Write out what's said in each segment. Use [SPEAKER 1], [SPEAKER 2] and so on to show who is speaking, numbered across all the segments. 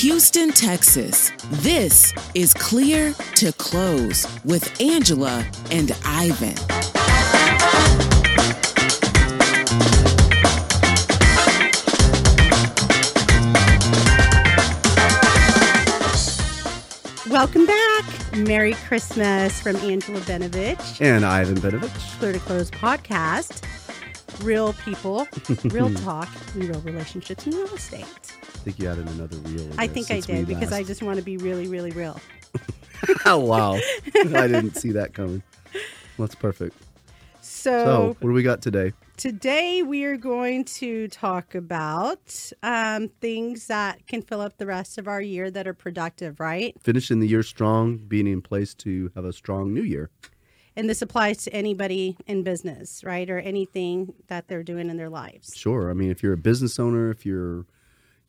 [SPEAKER 1] Houston, Texas. This is Clear to Close with Angela and Ivan.
[SPEAKER 2] Welcome back. Merry Christmas from Angela Benovich,
[SPEAKER 3] And Ivan Benovich.
[SPEAKER 2] Clear to Close podcast. Real people, real talk, and real relationships in real estate.
[SPEAKER 3] I think you added another real.
[SPEAKER 2] I think I did because I just want to be really, really real.
[SPEAKER 3] oh wow! I didn't see that coming. That's perfect.
[SPEAKER 2] So,
[SPEAKER 3] So, what do we got today?
[SPEAKER 2] today we are going to talk about um, things that can fill up the rest of our year that are productive, right?
[SPEAKER 3] Finishing the year strong, being in place to have a strong new year.
[SPEAKER 2] And this applies to anybody in business, right? Or anything that they're doing in their lives.
[SPEAKER 3] Sure. I mean, if you're a business owner, if you're,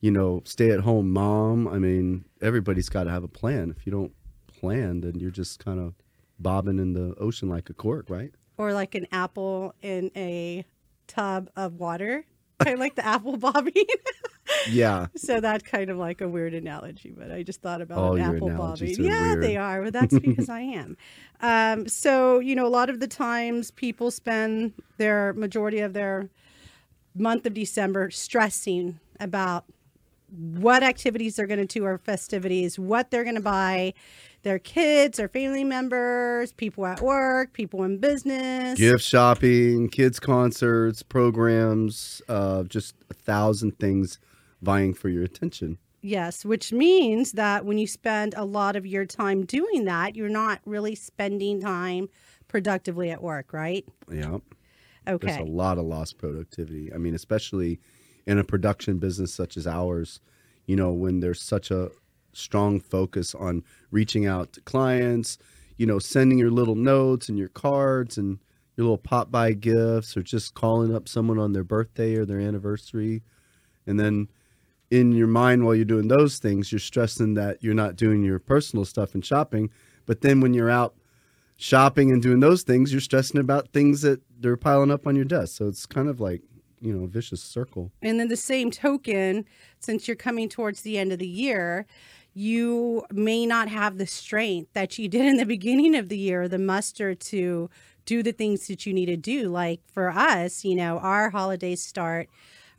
[SPEAKER 3] you know, stay-at-home mom, I mean, everybody's got to have a plan. If you don't plan, then you're just kind of bobbing in the ocean like a cork, right?
[SPEAKER 2] or like an apple in a tub of water. Kind of like the apple bobbing.
[SPEAKER 3] Yeah.
[SPEAKER 2] so that's kind of like a weird analogy, but I just thought about
[SPEAKER 3] All
[SPEAKER 2] an
[SPEAKER 3] your
[SPEAKER 2] apple bobbing. Yeah,
[SPEAKER 3] weird.
[SPEAKER 2] they are, but that's because I am. Um, so you know, a lot of the times people spend their majority of their month of December stressing about what activities they're going to do or festivities, what they're going to buy, their kids or family members, people at work, people in business.
[SPEAKER 3] Gift shopping, kids concerts, programs, uh, just a thousand things vying for your attention.
[SPEAKER 2] Yes, which means that when you spend a lot of your time doing that, you're not really spending time productively at work, right?
[SPEAKER 3] Yeah. Okay. There's a lot of lost productivity. I mean, especially in a production business such as ours, you know, when there's such a strong focus on reaching out to clients, you know, sending your little notes and your cards and your little pop by gifts or just calling up someone on their birthday or their anniversary. And then in your mind while you're doing those things, you're stressing that you're not doing your personal stuff and shopping. But then when you're out shopping and doing those things, you're stressing about things that they're piling up on your desk. So it's kind of like, you know, vicious circle.
[SPEAKER 2] And then the same token, since you're coming towards the end of the year, you may not have the strength that you did in the beginning of the year, the muster to do the things that you need to do. Like for us, you know, our holidays start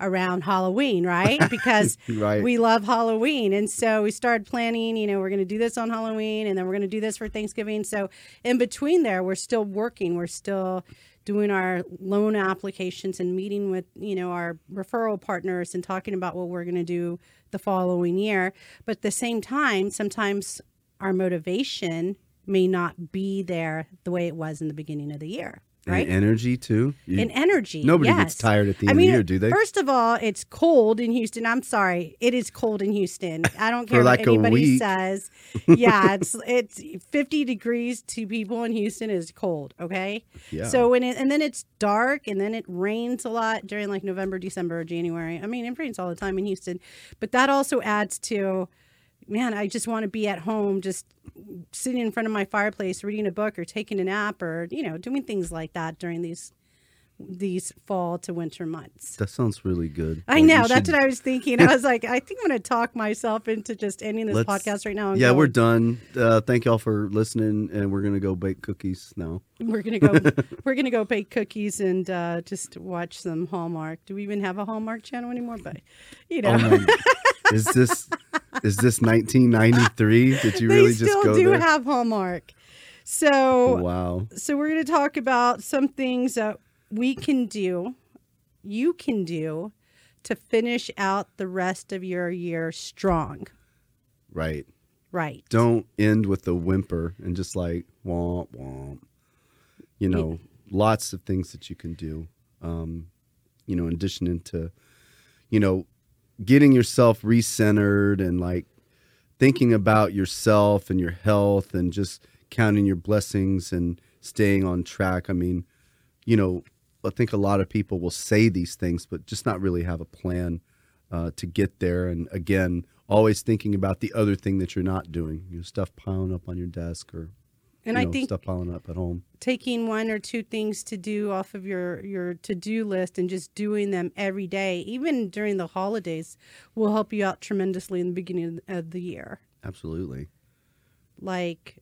[SPEAKER 2] around Halloween, right? Because
[SPEAKER 3] Right.
[SPEAKER 2] we love Halloween. And so we started planning, you know, we're going to do this on Halloween and then we're going to do this for Thanksgiving. So in between there, we're still working. We're still doing our loan applications and meeting with, you know, our referral partners and talking about what we're going to do the following year. But at the same time, sometimes our motivation may not be there the way it was in the beginning of the year. Right?
[SPEAKER 3] And energy too. You-
[SPEAKER 2] and energy.
[SPEAKER 3] Nobody
[SPEAKER 2] yes.
[SPEAKER 3] gets tired at the
[SPEAKER 2] I
[SPEAKER 3] end
[SPEAKER 2] mean,
[SPEAKER 3] of the year, do they?
[SPEAKER 2] First of all, it's cold in Houston. I'm sorry, it is cold in Houston. I don't care
[SPEAKER 3] like
[SPEAKER 2] what anybody says. Yeah, it's it's 50 degrees to people in Houston is cold. Okay,
[SPEAKER 3] Yeah.
[SPEAKER 2] so when it and then it's dark and then it rains a lot during like November, December, January. I mean, it rains all the time in Houston, but that also adds to. Man, I just want to be at home, just sitting in front of my fireplace, reading a book or taking a nap, or you know, doing things like that during these these fall to winter months.
[SPEAKER 3] that sounds really good.
[SPEAKER 2] I
[SPEAKER 3] Well,
[SPEAKER 2] know. That's
[SPEAKER 3] should-
[SPEAKER 2] what I was thinking. I was like, I think I'm going to talk myself into just ending this
[SPEAKER 3] let's-
[SPEAKER 2] podcast right now.
[SPEAKER 3] Yeah,
[SPEAKER 2] go.
[SPEAKER 3] we're done. Uh, thank y'all for listening, and we're gonna go bake cookies now.
[SPEAKER 2] We're gonna go. we're gonna go bake cookies and uh, just watch some Hallmark. Do we even have a Hallmark channel anymore? But you know,
[SPEAKER 3] Oh is this is this 1993? Did you really
[SPEAKER 2] they still
[SPEAKER 3] just go
[SPEAKER 2] do
[SPEAKER 3] there?
[SPEAKER 2] have Hallmark. So
[SPEAKER 3] wow.
[SPEAKER 2] so we're going to talk about some things that we can do, you can do, to finish out the rest of your year strong.
[SPEAKER 3] Right.
[SPEAKER 2] Right.
[SPEAKER 3] Don't end with a whimper and just like womp womp. You know, lots of things that you can do. Um, you know, in addition into, you know, getting yourself recentered and like thinking about yourself and your health and just counting your blessings and staying on track. I mean, you know, I think a lot of people will say these things, but just not really have a plan uh, to get there. And again, always thinking about the other thing that you're not doing, you know, stuff piling up on your desk or
[SPEAKER 2] And I
[SPEAKER 3] know,
[SPEAKER 2] think-
[SPEAKER 3] stuff piling up at home.
[SPEAKER 2] taking one or two things to do off of your your to-do list and just doing them every day even during the holidays will help you out tremendously in the beginning of the year
[SPEAKER 3] Absolutely.
[SPEAKER 2] like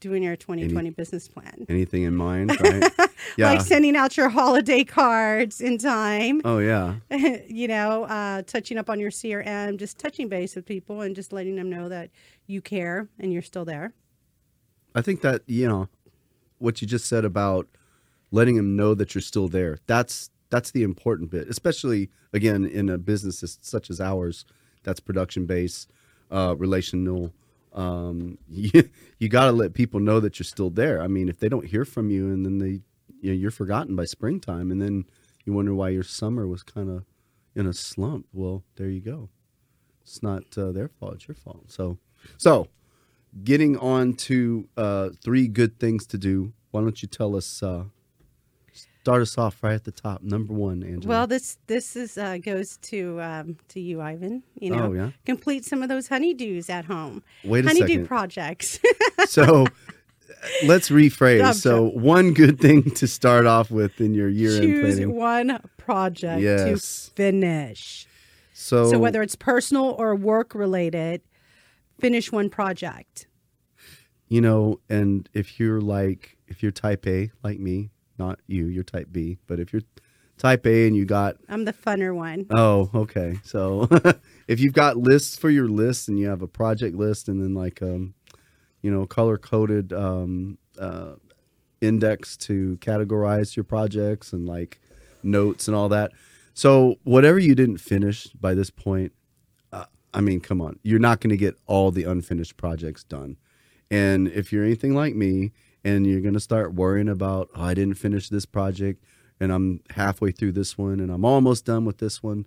[SPEAKER 2] doing your 2020 business plan
[SPEAKER 3] Anything in mind, right? yeah.
[SPEAKER 2] like sending out your holiday cards in time
[SPEAKER 3] oh yeah.
[SPEAKER 2] you know uh, touching up on your crm just touching base with people and just letting them know that you care and you're still there
[SPEAKER 3] I think that you know what you just said about letting them know that you're still there. That's that's the important bit, especially again in a business such as ours. That's production based, uh, relational. Um, you you got to let people know that you're still there. I mean, if they don't hear from you and then they you know, you're forgotten by springtime, and then you wonder why your summer was kind of in a slump. Well, there you go. It's not uh, their fault; it's your fault. So, so getting on to uh, three good things to do. Why don't you tell us? Uh, start us off right at the top. Number one, Angela.
[SPEAKER 2] Well, this this is uh, goes to um, to you, Ivan. You know,
[SPEAKER 3] Oh, yeah?
[SPEAKER 2] complete some of those honeydews at home.
[SPEAKER 3] Wait a
[SPEAKER 2] Honeydew
[SPEAKER 3] second.
[SPEAKER 2] projects.
[SPEAKER 3] so let's rephrase.
[SPEAKER 2] I'm
[SPEAKER 3] so one good thing to start off with in your year-end
[SPEAKER 2] Choose one project
[SPEAKER 3] Yes.
[SPEAKER 2] to finish.
[SPEAKER 3] So,
[SPEAKER 2] So whether it's personal or work related, finish one project.
[SPEAKER 3] you know, and if you're like, if you're type A like me, not you, you're type B, but if you're type A and you got
[SPEAKER 2] I'm the funner one.
[SPEAKER 3] Oh, okay. So if you've got lists for your list and you have a project list and then like um you know, color coded um uh index to categorize your projects and like notes and all that. So whatever you didn't finish by this point, I mean, come on. You're not going to get all the unfinished projects done. And if you're anything like me and you're going to start worrying about, oh, I didn't finish this project and I'm halfway through this one and I'm almost done with this one,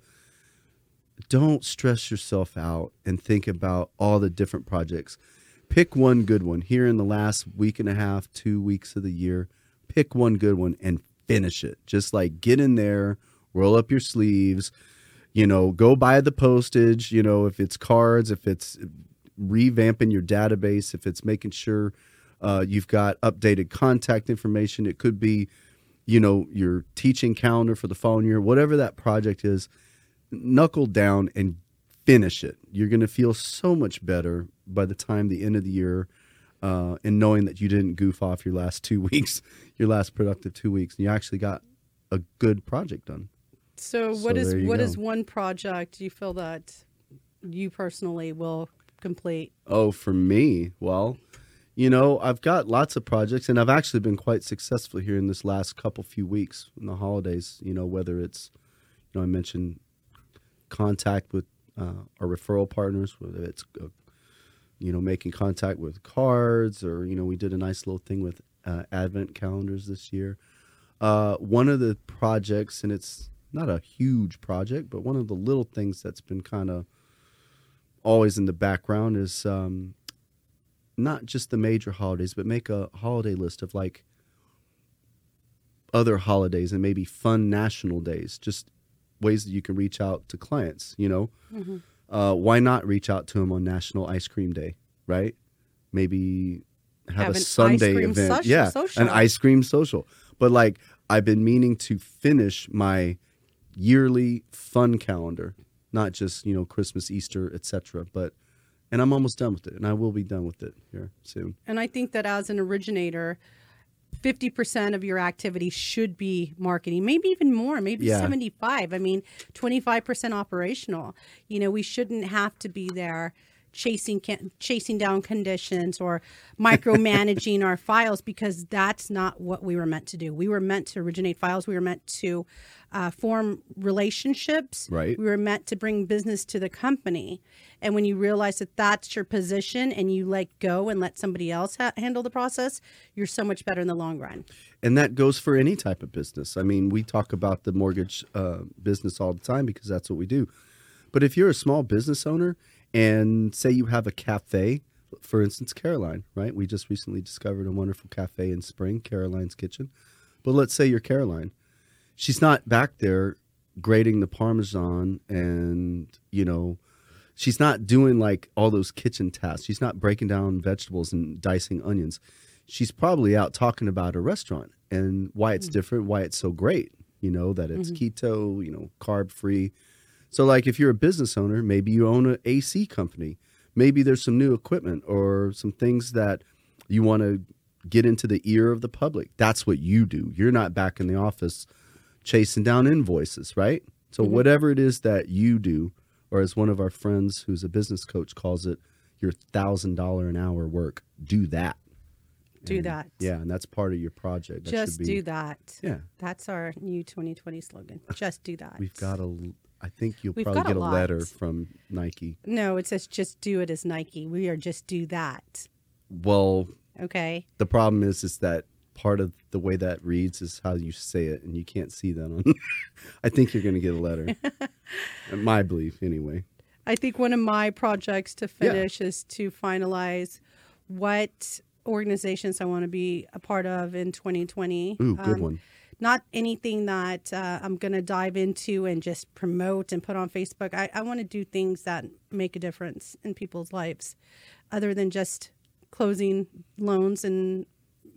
[SPEAKER 3] don't stress yourself out and think about all the different projects. Pick one good one here in the last week and a half, two weeks of the year. Pick one good one and finish it. Just like get in there, roll up your sleeves, you know, go buy the postage, you know, if it's cards, if it's revamping your database, if it's making sure uh, you've got updated contact information, it could be, you know, your teaching calendar for the following year, whatever that project is, knuckle down and finish it. You're going to feel so much better by the time the end of the year. Uh, and knowing that you didn't goof off your last two weeks, your last productive two weeks, and you actually got a good project done.
[SPEAKER 2] So
[SPEAKER 3] So
[SPEAKER 2] what is what
[SPEAKER 3] go.
[SPEAKER 2] is one project you feel that you personally will complete?
[SPEAKER 3] Oh, for me, well, you know, I've got lots of projects, and I've actually been quite successful here in this last couple few weeks in the holidays. You know, whether it's, you know, I mentioned contact with uh, our referral partners, whether it's, uh, you know, making contact with cards, or you know, we did a nice little thing with uh, Advent calendars this year. Uh, one of the projects, and it's not a huge project, but one of the little things that's been kind of always in the background is um, not just the major holidays, but make a holiday list of like other holidays and maybe fun national days, just ways that you can reach out to clients. You know, uh, why not reach out to them on National Ice Cream Day, right? Maybe have,
[SPEAKER 2] Have
[SPEAKER 3] a Sunday event,
[SPEAKER 2] social-
[SPEAKER 3] yeah,
[SPEAKER 2] social.
[SPEAKER 3] an ice cream social. But like, I've been meaning to finish my yearly fun calendar, not just you know Christmas, Easter, etc. But and I'm almost done with it, and I will be done with it here soon.
[SPEAKER 2] And I think that as an originator, 50% of your activity should be marketing, maybe even more, maybe
[SPEAKER 3] Yeah.
[SPEAKER 2] 75. I mean, 25% operational. You know, we shouldn't have to be there chasing chasing down conditions or micromanaging our files because that's not what we were meant to do. We were meant to originate files. We were meant to uh, form relationships.
[SPEAKER 3] Right.
[SPEAKER 2] We were meant to bring business to the company. And when you realize that that's your position and you let go and let somebody else ha- handle the process, you're so much better in the long run.
[SPEAKER 3] And that goes for any type of business. I mean, we talk about the mortgage uh, business all the time because that's what we do. But if you're a small business owner and say you have a cafe, for instance, Caroline, right? We just recently discovered a wonderful cafe in Spring, Caroline's Kitchen. But let's say you're Caroline. She's not back there grating the Parmesan and, you know, she's not doing like all those kitchen tasks. She's not breaking down vegetables and dicing onions. she's probably out talking about a restaurant and why it's different, why it's so great. You know that it's
[SPEAKER 2] Mm-hmm.
[SPEAKER 3] keto, you know, carb free. So, like, if you're a business owner, maybe you own an AC company. Maybe there's some new equipment or some things that you want to get into the ear of the public. That's what you do. You're not back in the office chasing down invoices, right? So, mm-hmm. whatever it is that you do, or as one of our friends who's a business coach calls it, your thousand dollar an hour work, do that.
[SPEAKER 2] Do
[SPEAKER 3] And-
[SPEAKER 2] that.
[SPEAKER 3] Yeah, and that's part of your project. That
[SPEAKER 2] Just
[SPEAKER 3] be,
[SPEAKER 2] do that.
[SPEAKER 3] Yeah,
[SPEAKER 2] That's our new 2020 slogan. Just do that.
[SPEAKER 3] we've got a. I think you'll
[SPEAKER 2] We've
[SPEAKER 3] probably
[SPEAKER 2] a
[SPEAKER 3] get a, letter from Nike.
[SPEAKER 2] No, it says just do it as Nike. We are just do that.
[SPEAKER 3] Well,
[SPEAKER 2] Okay.
[SPEAKER 3] the problem is, is that part of the way that reads is how you say it, and you can't see that on. I think you're going to get a letter. My belief, anyway.
[SPEAKER 2] I think one of my projects to finish is to finalize what organizations I want to be a part of in 2020.
[SPEAKER 3] Ooh, good
[SPEAKER 2] Um,
[SPEAKER 3] one.
[SPEAKER 2] Not anything that uh, I'm going to dive into and just promote and put on Facebook. I, I want to do things that make a difference in people's lives, other than just closing loans and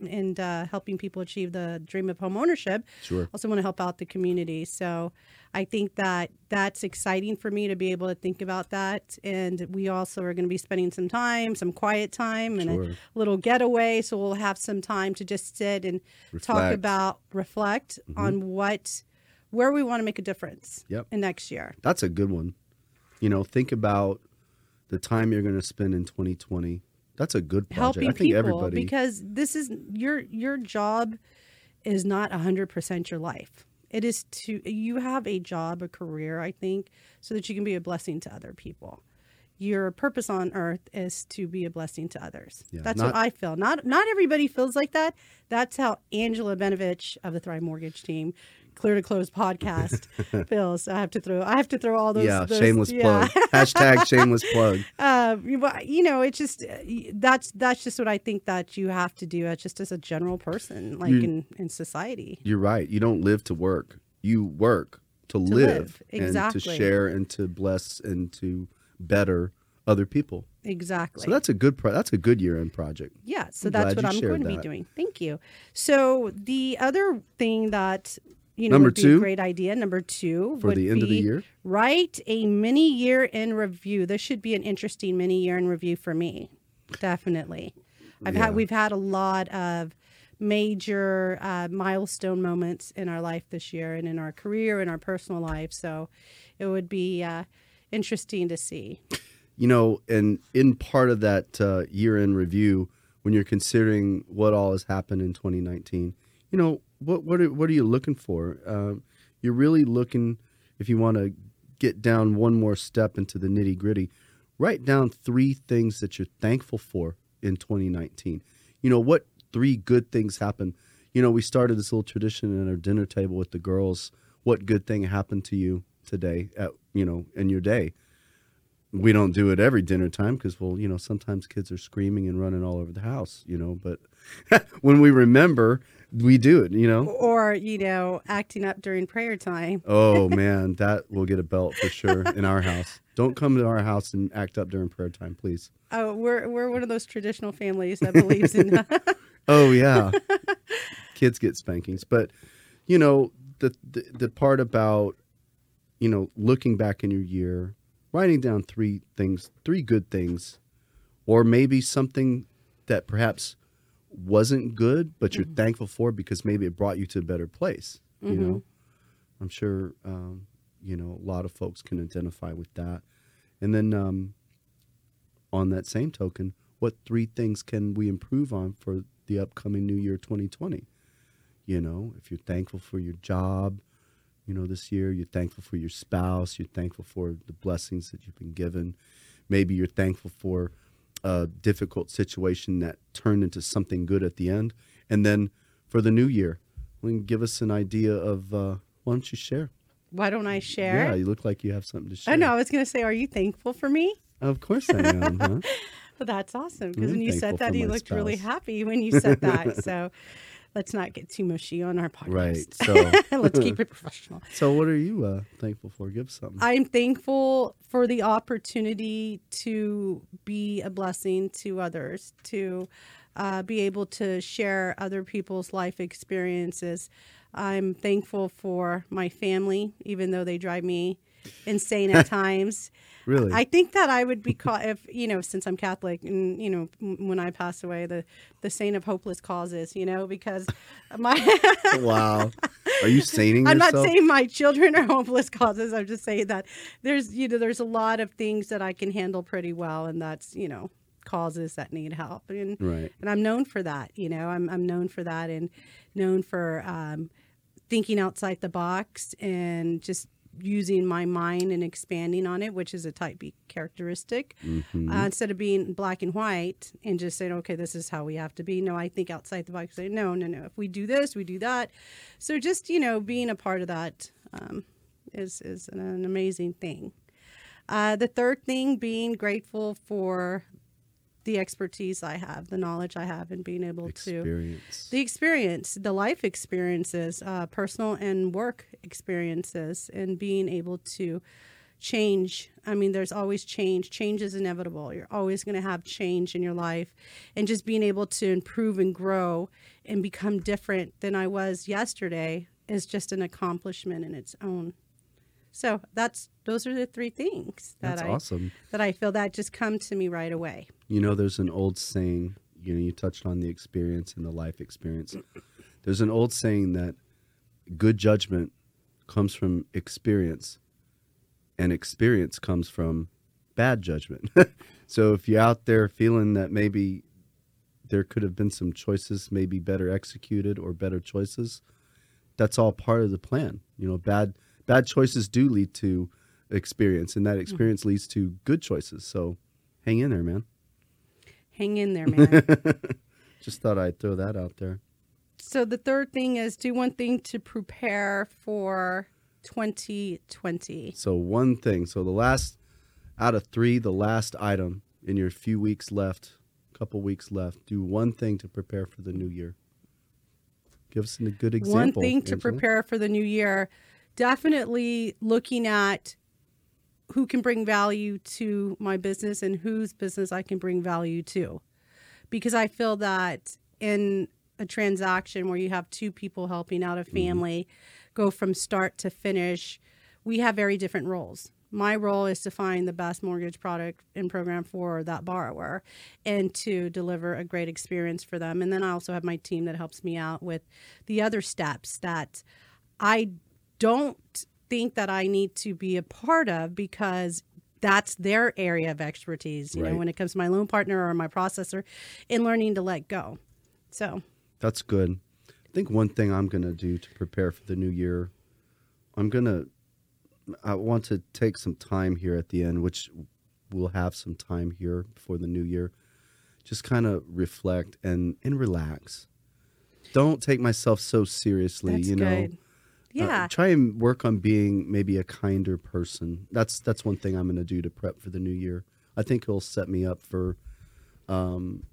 [SPEAKER 2] and uh, helping people achieve the dream of home ownership.
[SPEAKER 3] Sure.
[SPEAKER 2] Also want to help out the community. So I think that that's exciting for me to be able to think about that. And we also are going to be spending some time, some quiet time, and
[SPEAKER 3] Sure.
[SPEAKER 2] a little getaway. So we'll have some time to just sit and talk
[SPEAKER 3] Reflect.
[SPEAKER 2] about, reflect on what, where we want to make a difference
[SPEAKER 3] Yep.
[SPEAKER 2] in next year.
[SPEAKER 3] That's a good one. You know, think about the time you're going to spend in 2020. That's a good project.
[SPEAKER 2] helping
[SPEAKER 3] I think
[SPEAKER 2] people
[SPEAKER 3] everybody.
[SPEAKER 2] because this is your your job is not 100% your life it is to you have a job a career i think so that you can be a blessing to other people your purpose on earth is to be a blessing to others
[SPEAKER 3] Yeah,
[SPEAKER 2] that's
[SPEAKER 3] not-
[SPEAKER 2] what i feel not not everybody feels like that that's how angela benovich of the thrive mortgage team clear to close podcast feels i have to throw i have to throw all those
[SPEAKER 3] yeah,
[SPEAKER 2] those-
[SPEAKER 3] shameless
[SPEAKER 2] yeah.
[SPEAKER 3] plug. Hashtag shameless plug.
[SPEAKER 2] uh, you- know, it's just uh, that's that's just what I think that you have to do. uh, just as a general person, like
[SPEAKER 3] You-
[SPEAKER 2] in in society.
[SPEAKER 3] You're right. You don't live to work. You work to, live,
[SPEAKER 2] live,
[SPEAKER 3] and to share and to bless and to better other people.
[SPEAKER 2] Exactly.
[SPEAKER 3] So that's a good pro- that's a good year end project.
[SPEAKER 2] yeah. So
[SPEAKER 3] I'm
[SPEAKER 2] that's what I'm going to be doing. Thank you. So the other thing that you know
[SPEAKER 3] Number
[SPEAKER 2] would be
[SPEAKER 3] two?
[SPEAKER 2] a great idea. Number two
[SPEAKER 3] For
[SPEAKER 2] would
[SPEAKER 3] the end of the
[SPEAKER 2] be
[SPEAKER 3] year?
[SPEAKER 2] Write a mini year in review. This should be an interesting mini year in review for me. Definitely. I've
[SPEAKER 3] Yeah.
[SPEAKER 2] had we've had a lot of major uh, milestone moments in our life this year and in our career and our personal life. So it would be uh, interesting to see.
[SPEAKER 3] You know, and in part of that uh, year in review, when you're considering what all has happened in 2019, you know, what what are, what are you looking for? Um, you're really looking, if you want to get down one more step into the nitty gritty, write down three things that you're thankful for in 2019. You know, what three good things happened? You know, we started this little tradition at our dinner table with the girls. What good thing happened to you today? At you know, in your day we don't do it every dinner time because well you know sometimes kids are screaming and running all over the house you know but when we remember we do it you know?
[SPEAKER 2] Or, you know, acting up during prayer time.
[SPEAKER 3] oh man that will get a belt for sure in our house. Don't come to our house and act up during prayer time please.
[SPEAKER 2] Oh, we're we're one of those traditional families that believes in
[SPEAKER 3] oh yeah. Kids get spankings. But you know the, the the part about you know looking back in your year writing down three things three good things or maybe something that perhaps wasn't good but you're thankful for because maybe it brought you to a better place you know? I'm sure um, you know a lot of folks can identify with that. And then um, on that same token what three things can we improve on for the upcoming new year 2020 you know if you're thankful for your job you know this year you're thankful for your spouse you're thankful for the blessings that you've been given. Maybe you're thankful for a difficult situation that turned into something good at the end and then for the new year give us an idea of uh, why don't you share
[SPEAKER 2] Why don't I share?
[SPEAKER 3] yeah you look like you have something to share
[SPEAKER 2] I know. I was going to say, are you thankful for me?
[SPEAKER 3] of course i am huh?
[SPEAKER 2] Well, that's awesome because when you said that, you looked really happy when you said that. so let's not get too mushy on our podcast.
[SPEAKER 3] Right. So,
[SPEAKER 2] let's keep it professional.
[SPEAKER 3] so what are you uh, thankful for? Give something.
[SPEAKER 2] I'm thankful for the opportunity to be a blessing to others, to uh, be able to share other people's life experiences. I'm thankful for my family, even though they drive me insane at times.
[SPEAKER 3] really?
[SPEAKER 2] I think that I would be called if you know, since I'm Catholic, and you know, m- when I pass away, the the saint of hopeless causes, you know, because my
[SPEAKER 3] wow. Are you saning
[SPEAKER 2] I'm
[SPEAKER 3] yourself?
[SPEAKER 2] not saying my children are hopeless causes. I'm just saying that there's you know there's a lot of things that I can handle pretty well, and that's you know causes that need help, and
[SPEAKER 3] Right.
[SPEAKER 2] and I'm known for that. You know, I'm I'm known for that, and known for um, thinking outside the box and just using my mind and expanding on it, which is a type B characteristic.
[SPEAKER 3] Mm-hmm.
[SPEAKER 2] Uh, instead of being black and white and just saying, okay, this is how we have to be. No, I think outside the box. Say, no, no, no. If we do this, we do that. So just you know, being a part of that um, is is an, an amazing thing. Uh, the third thing, being grateful for the expertise I have, the knowledge I have, and being able to
[SPEAKER 3] Experience.
[SPEAKER 2] the experience, the life experiences, uh, personal and work experiences, and being able to change. I mean, there's always change. Change is inevitable. You're always going to have change in your life. And just being able to improve and grow and become different than I was yesterday is just an accomplishment in its own. So that's those are the three things that
[SPEAKER 3] That's
[SPEAKER 2] I
[SPEAKER 3] awesome.
[SPEAKER 2] that I feel that just come to me right away.
[SPEAKER 3] You know, there's an old saying, you know, you touched on the experience and the life experience. There's an old saying that good judgment comes from experience and experience comes from bad judgment. so if you're out there feeling that maybe there could have been some choices maybe better executed or better choices, that's all part of the plan. You know, bad bad choices do lead to experience and that hmm. experience leads to good choices. So hang in there, man.
[SPEAKER 2] Hang in there, man.
[SPEAKER 3] Just thought I'd throw that out there.
[SPEAKER 2] So the third thing is do one thing to prepare for 2020.
[SPEAKER 3] So one thing. So the last out of three, the last item in your few weeks left, couple weeks left. Do one thing to prepare for the new year. Give us a good example.
[SPEAKER 2] One thing to
[SPEAKER 3] Angela.
[SPEAKER 2] prepare for the new year, definitely looking at who can bring value to my business and whose business I can bring value to. Because I feel that in a transaction where you have two people helping out a mm-hmm. family go from start to finish, we have very different roles. My role is to find the best mortgage product and program for that borrower and to deliver a great experience for them. And then I also have my team that helps me out with the other steps that I don't think that I need to be a part of because that's their area of expertise, you know, when it comes to my loan partner or my processor in learning to let go. So,
[SPEAKER 3] That's good. I think one thing I'm going to do to prepare for the new year, I'm going to, I want to take some time here at the end, which we'll have some time here before the new year. Just kind of reflect and, and relax. Don't take myself so seriously,
[SPEAKER 2] that's
[SPEAKER 3] you know.
[SPEAKER 2] good.
[SPEAKER 3] Uh,
[SPEAKER 2] Yeah.
[SPEAKER 3] try and work on being maybe a kinder person. That's that's one thing I'm going to do to prep for the new year. I think it'll set me up for. Um,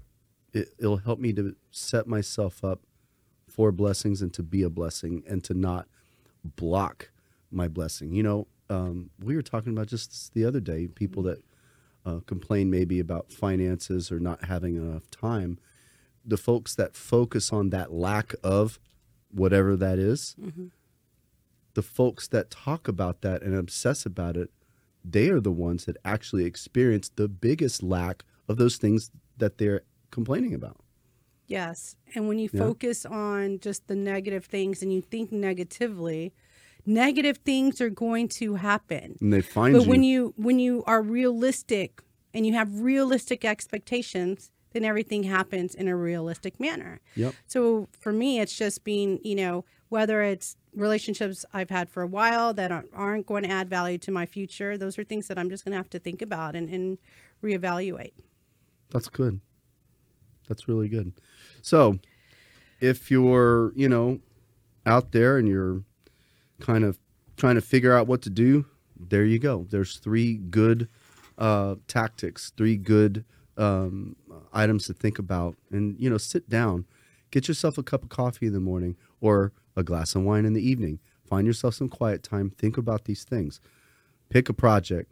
[SPEAKER 3] it, it'll help me to set myself up for blessings and to be a blessing and to not block my blessing. You know, um, we were talking about just the other day people that uh, complain maybe about finances or not having enough time. The folks that focus on that lack of whatever that is, the folks that talk about that and obsess about it, they are the ones that actually experience the biggest lack of those things that they're complaining about.
[SPEAKER 2] Yes. And when you
[SPEAKER 3] Yeah.
[SPEAKER 2] focus on just the negative things and you think negatively, negative things are going to happen.
[SPEAKER 3] And they find
[SPEAKER 2] But
[SPEAKER 3] you.
[SPEAKER 2] when you when you are realistic and you have realistic expectations, then everything happens in a realistic manner.
[SPEAKER 3] Yep.
[SPEAKER 2] So for me, it's just being, you know, whether it's relationships I've had for a while that aren't, going to add value to my future, those are things that I'm just going to have to think about and, and reevaluate.
[SPEAKER 3] That's good. That's really good. So, if you're, you know, out there and you're kind of trying to figure out what to do, there you go. There's three good uh, tactics, three good um, items to think about, and you know, sit down, Get yourself a cup of coffee in the morning or a glass of wine in the evening. Find yourself some quiet time. Think about these things. Pick a project.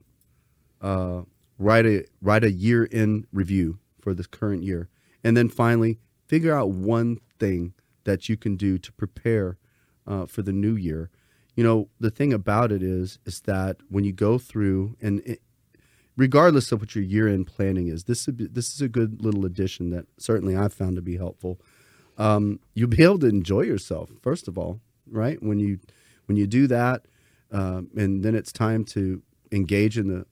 [SPEAKER 3] Uh, write a write a year in review for the current year, and then finally figure out one thing that you can do to prepare uh, for the new year. You know, the thing about it is is that when you go through and it, regardless of what your year end planning is, this is, this is a good little addition that certainly I've found to be helpful. Um, you'll be able to enjoy yourself first of all, right? When you when you do that, um, and then it's time to engage in the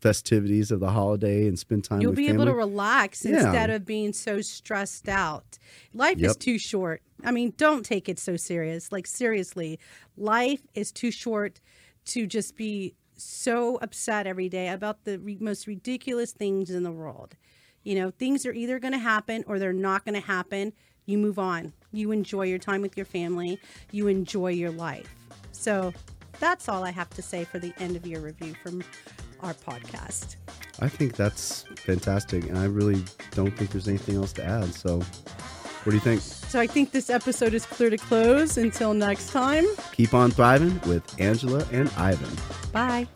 [SPEAKER 3] festivities of the holiday and spend time
[SPEAKER 2] You'll
[SPEAKER 3] with
[SPEAKER 2] be
[SPEAKER 3] family.
[SPEAKER 2] able to relax
[SPEAKER 3] Yeah.
[SPEAKER 2] instead of being so stressed out. Life is too short. I mean, don't take it so serious. Like seriously, life is too short to just be so upset every day about the re- most ridiculous things in the world. You know, things are either going to happen or they're not going to happen. You move on. You enjoy your time with your family. You enjoy your life. So that's all I have to say for the end of year review from our podcast.
[SPEAKER 3] I think that's fantastic, and I really don't think there's anything else to add. So, what do you think?
[SPEAKER 2] So I think this episode is clear to close. Until next time,
[SPEAKER 3] Keep on thriving with Angela and Ivan.
[SPEAKER 2] bye.